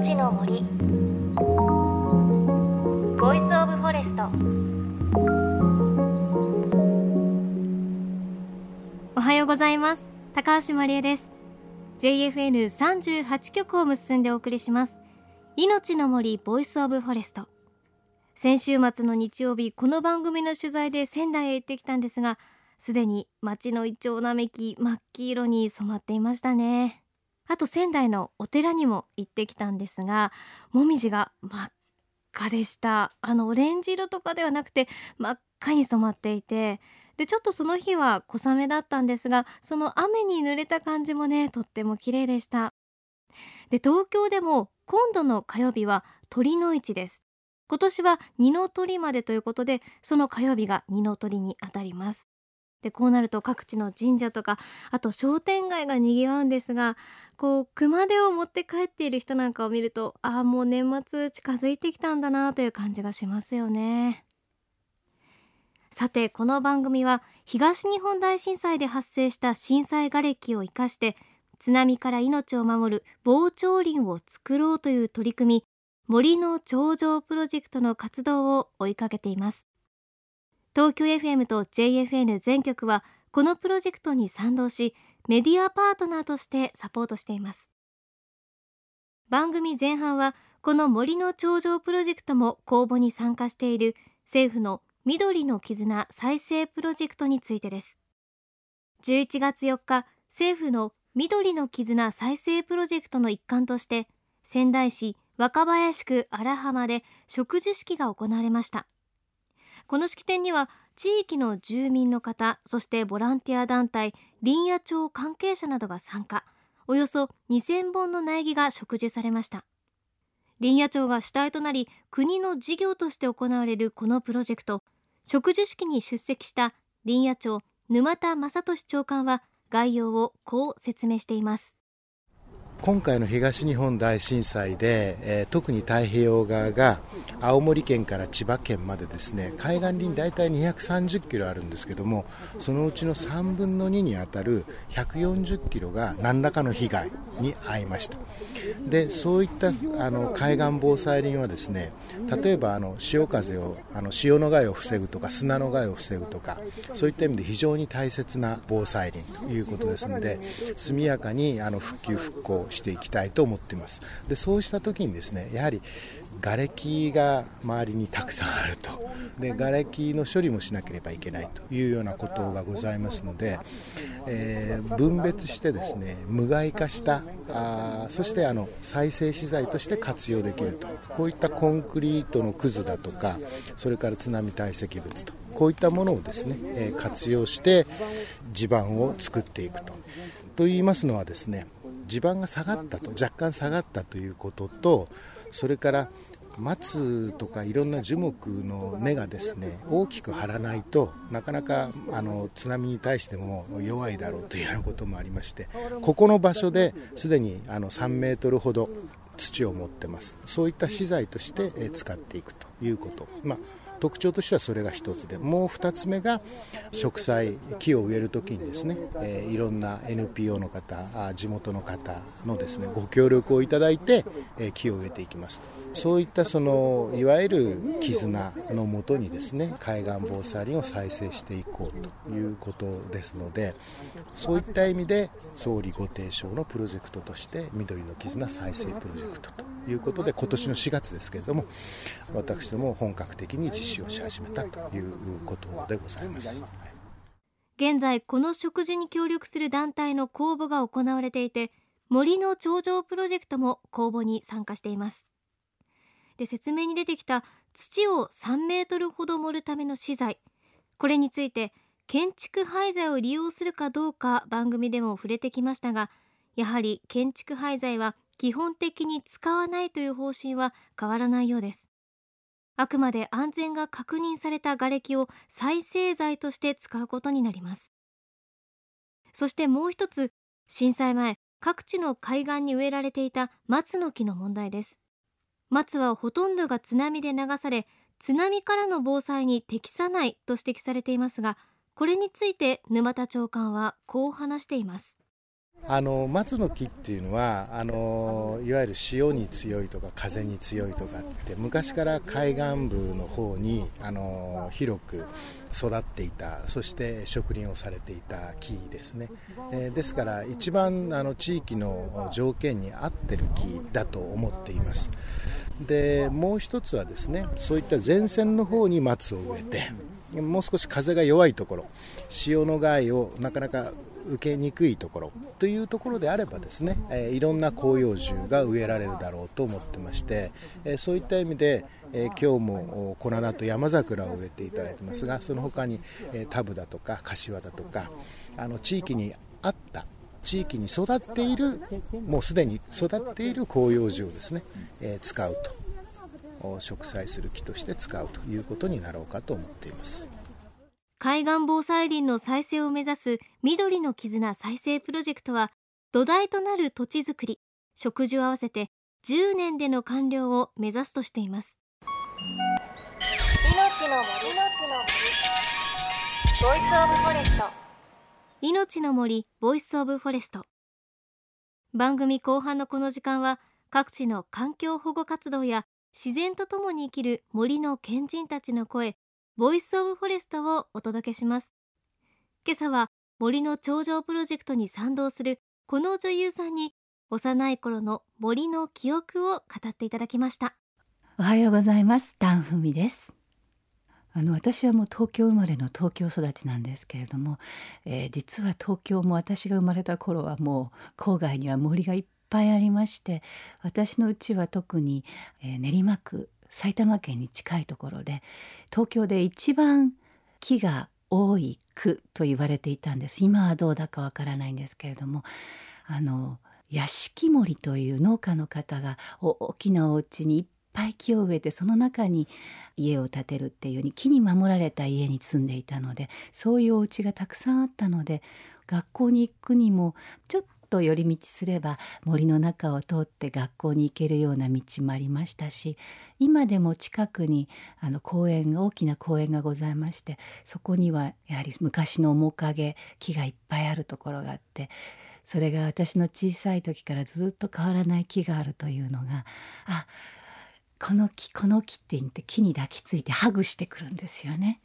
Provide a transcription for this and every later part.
いのちの森。 Voice of Forest。おはようございます。高橋万里恵です。JFN38 局を結んでお送りします。いのちの森 Voice of Forest。先週末の日曜日この番組の取材で仙台へ行ってきたんですがすでに街のイチョウ並木真っ黄色に染まっていましたね。あと仙台のお寺にも行ってきたんですがもみじが真っ赤でした。あのオレンジ色とかではなくて真っ赤に染まっていてでちょっとその日は小雨だったんですがその雨に濡れた感じもねとっても綺麗でした。で東京でも今度の火曜日は鳥の市です。今年は二の鳥までということでその火曜日が二の鳥にあたります。でこうなると各地の神社とかあと商店街がにぎわうんですがこう熊手を持って帰っている人なんかを見るとああもう年末近づいてきたんだなという感じがしますよね。さてこの番組は東日本大震災で発生した震災瓦礫を生かして津波から命を守る防潮林を作ろうという取り組み森の頂上プロジェクトの活動を追いかけています。東京 FM と JFN 全局はこのプロジェクトに賛同しメディアパートナーとしてサポートしています。番組前半はこの森の頂上プロジェクトも公募に参加している政府の緑の絆再生プロジェクトについてです。11月4日政府の緑の絆再生プロジェクトの一環として仙台市若林区荒浜で植樹式が行われました。この式典には地域の住民の方そしてボランティア団体林野庁関係者などが参加。およそ2000本の苗木が植樹されました。林野庁が主体となり国の事業として行われるこのプロジェクト。植樹式に出席した林野庁沼田正俊長官は概要をこう説明しています。今回の東日本大震災で、えー、特に太平洋側が青森県から千葉県までですね海岸林大体230キロあるんですけどもそのうちの3分の2に当たる140キロが何らかの被害に遭いました。でそういったあの海岸防災林はですね例えばあの潮風をあの潮の害を防ぐとか砂の害を防ぐとかそういった意味で非常に大切な防災林ということですので速やかにあの復旧復興していきたいと思っています。でそうした時にですねやはり瓦礫が周りにたくさんあると。で瓦礫の処理もしなければいけないというようなことがございますので、えー、分別してですね無害化したあそしてあの再生資材として活用できると。こういったコンクリートのくずだとかそれから津波堆積物とこういったものをですね、え、活用して地盤を作っていくと。と言いますのはですね地盤が下がったと若干下がったということとそれから松とかいろんな樹木の根がですね大きく張らないとなかなかあの津波に対しても弱いだろうというようなこともありましてここの場所ですでにあの3メートルほど土を持ってます。そういった資材として使っていくということ、まあ特徴としてはそれが1つでもう2つ目が植栽木を植える時にですね、えー、いろんな NPO の方地元の方のですねご協力をいただいて、えー、木を植えていきますと。そういったそのいわゆる絆のもとにですね海岸防災林を再生していこうということですのでそういった意味で総理ご提唱のプロジェクトとして緑の絆再生プロジェクトということで今年の4月ですけれども私ども本格的に実施をし始めたということでございます。現在この植樹に協力する団体の公募が行われていて森の頂上プロジェクトも公募に参加していますで説明に出てきた土を3メートルほど盛るための資材これについて建築廃材を利用するかどうか番組でも触れてきましたがやはり建築廃材は基本的に使わないという方針は変わらないようですあくまで安全が確認された瓦礫を再生材として使うことになります。そしてもう一つ震災前各地の海岸に植えられていた松の木の問題です。松はほとんどが津波で流され津波からの防災に適さないと指摘されていますがこれについて沼田長官はこう話しています。あの松の木っていうのはあのいわゆる潮に強いとか風に強いとかって昔から海岸部の方にあの広く育っていたそして植林をされていた木ですね、えー、ですから一番あの地域の条件に合ってる木だと思っています。でもう一つはですねそういった前線の方に松を植えてもう少し風が弱いところ潮の害をなかなか受けにくいところというところであればですね、えいろんな広葉樹が植えられるだろうと思ってまして、えそういった意味で、え今日もコナナと山桜を植えていただいてますがその他に、えタブだとか柏だとかあの地域に合った地域に育っているもうすでに育っている広葉樹をですね、え使うと。植栽する木として使うということになろうかと思っています。海岸防災林の再生を目指す緑の絆再生プロジェクトは土台となる土地づくり植樹を合わせて10年での完了を目指すとしています。命の森。 Voice of Forest。いのちの森 Voice of Forest。番組後半のこの時間は各地の環境保護活動や自然とともに生きる森の賢人たちの声 Voice of Forest をお届けします。今朝は森の頂上プロジェクトに賛同するこの女優さんに幼い頃の森の記憶を語っていただきました。おはようございます。ダンフミです。あの私はもう東京生まれの東京育ちなんですけれども、えー、実は東京も私が生まれた頃はもう郊外には森がいっぱいありまして私のうちは特に、えー、練馬区埼玉県に近いところで東京で一番木が多い区と言われていたんです。今はどうだかわからないんですけれどもあの屋敷森という農家の方が大きなお家にいっぱい木を植えてその中に家を建てるっていうように木に守られた家に住んでいたのでそういうお家がたくさんあったので学校に行くにもちょっと寄り道すれば森の中を通って学校に行けるような道もありましたし今でも近くにあの公園大きな公園がございましてそこにはやはり昔の面影木がいっぱいあるところがあってそれが私の小さい時からずっと変わらない木があるというのがあこの木この木って言って木に抱きついてハグしてくるんですよね。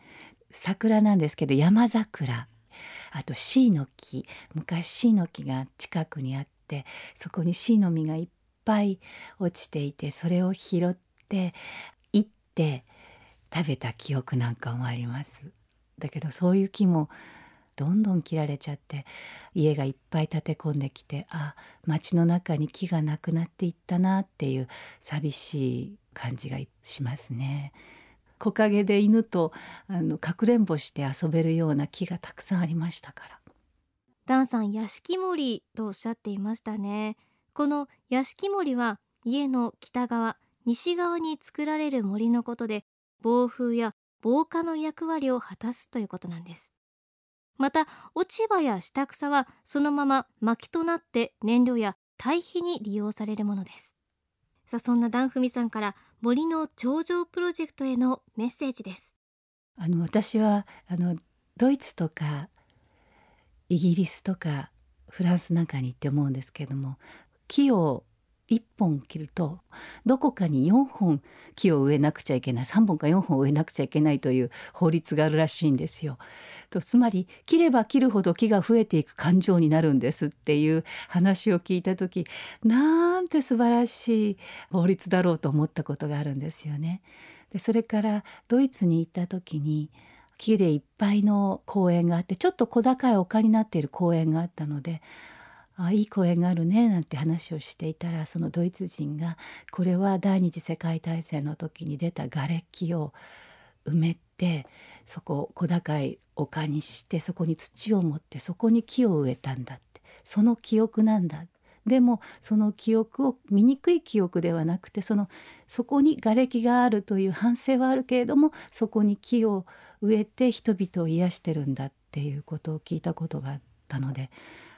桜なんですけど山桜あとシイの木昔シイの木が近くにあってそこにシイの実がいっぱい落ちていてそれを拾って行って食べた記憶なんかもあります。だけどそういう木もどんどん切られちゃって家がいっぱい建て込んできてあ街の中に木がなくなっていったなっていう寂しい感じがしますね。木陰で犬とあのかくれんぼして遊べるような木がたくさんありましたから。ダンさん屋敷森とおっしゃっていましたね。この屋敷森は家の北側西側に作られる森のことで暴風や防火の役割を果たすということなんです。また落ち葉や下草はそのまま薪となって燃料や堆肥に利用されるものです。さあそんなダンフミさんから森の頂上プロジェクトへのメッセージです。あの私はあのドイツとかイギリスとかフランスなんかに行って思うんですけども木を1本切るとどこかに4本木を植えなくちゃいけない3本か4本植えなくちゃいけないという法律があるらしいんですよ。とつまり切れば切るほど木が増えていく感情になるんですっていう話を聞いた時なんて素晴らしい法律だろうと思ったことがあるんですよね。でそれからドイツに行った時に木でいっぱいの公園があってちょっと小高い丘になっている公園があったのであいい公園があるねなんて話をしていたらそのドイツ人がこれは第二次世界大戦の時に出た瓦礫を埋めてそこを小高い丘にしてそこに土を持ってそこに木を植えたんだって。その記憶なんだでもその記憶を醜い記憶ではなくてそのそこに瓦礫があるという反省はあるけれどもそこに木を植えて人々を癒してるんだっていうことを聞いたことがあったので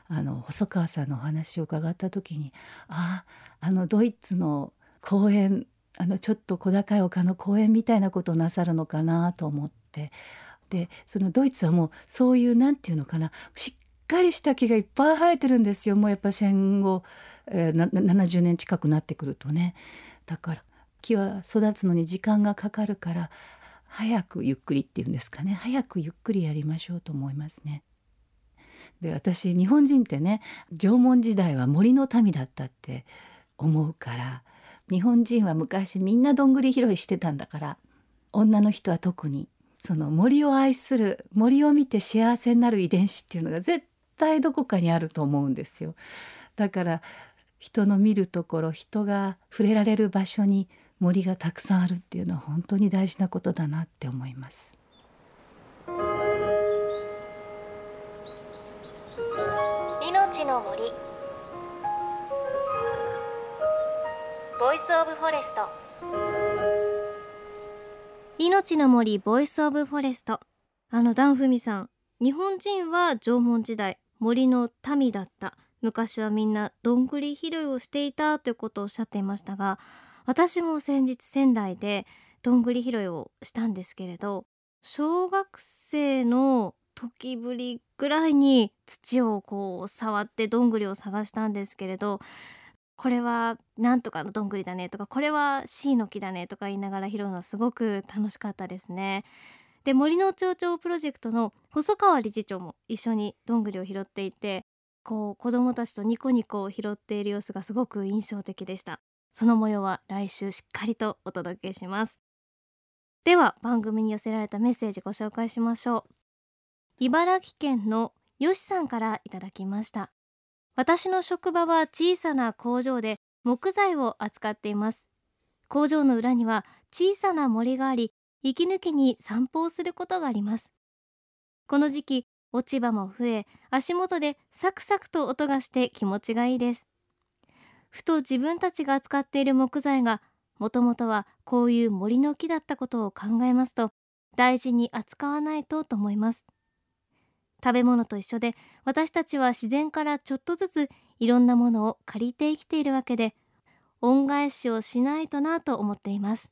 あの細川さんのお話を伺った時にあああのドイツの公園あのちょっと小高い丘の公園みたいなことをなさるのかなと思って。でそのドイツはもうそういう何て言うのかなしっかりした木がいっぱい生えてるんですよ。もうやっぱ戦後、えー、70年近くなってくるとね。だから木は育つのに時間がかかるから早くゆっくりっていうんですかね。早くゆっくりやりましょうと思いますね。で私日本人ってね縄文時代は森の民だったって思うから日本人は昔みんなどんぐり拾いしてたんだから女の人は特にその森を愛する森を見て幸せになる遺伝子っていうのが絶対どこかにあると思うんですよ。だから人の見るところ人が触れられる場所に森がたくさんあるっていうのは本当に大事なことだなって思います。の森。 Voice of Forest いのちの森 Voice of Forestあのダンフミさん日本人は縄文時代森の民だった。昔はみんなどんぐり拾いをしていたということをおっしゃっていましたが私も先日仙台でどんぐり拾いをしたんですけれど小学生の時ぶりぐらいに土をこう触ってどんぐりを探したんですけれどこれはなんとかのどんぐりだねとかこれは C の木だねとか言いながら拾うのはすごく楽しかったですね。で森の町長プロジェクトの細川理事長も一緒にどんぐりを拾っていてこう子どもたちとニコニコを拾っている様子がすごく印象的でした。その模様は来週しっかりとお届けします。では番組に寄せられたメッセージご紹介しましょう。茨城県のよしさんからいただきました。私の職場は小さな工場で木材を扱っています。工場の裏には小さな森があり息抜きに散歩をすることがあります。この時期落ち葉も増え足元でサクサクと音がして気持ちがいいです。ふと自分たちが扱っている木材がもともとはこういう森の木だったことを考えますと大事に扱わないとと思います。食べ物と一緒で私たちは自然からちょっとずついろんなものを借りて生きているわけで恩返しをしないとなと思っています。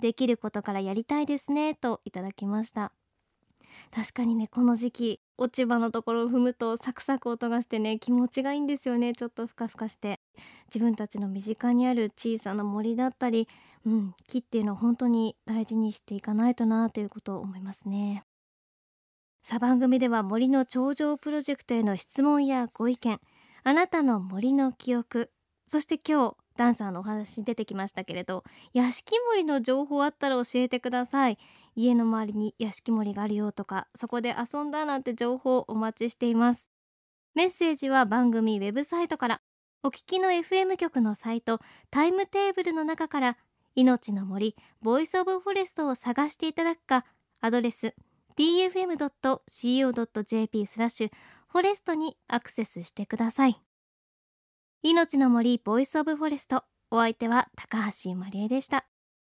できることからやりたいですねといただきました。確かにねこの時期落ち葉のところを踏むとサクサク音がしてね気持ちがいいんですよねちょっとふかふかして。自分たちの身近にある小さな森だったり、うん、木っていうのは本当に大事にしていかないとなということを思いますね。さあ番組では森の頂上プロジェクトへの質問やご意見あなたの森の記憶そして今日ダンサーのお話に出てきましたけれど屋敷森の情報あったら教えてください。家の周りに屋敷森があるよとかそこで遊んだなんて情報お待ちしています。メッセージは番組ウェブサイトからお聞きの FM 局のサイトタイムテーブルの中からいのちの森 Voice of Forest を探していただくかアドレス tfm.co.jp スラッシュ forest にアクセスしてください。命の森ボイスオブフォレスト。お相手は高橋万里恵でした。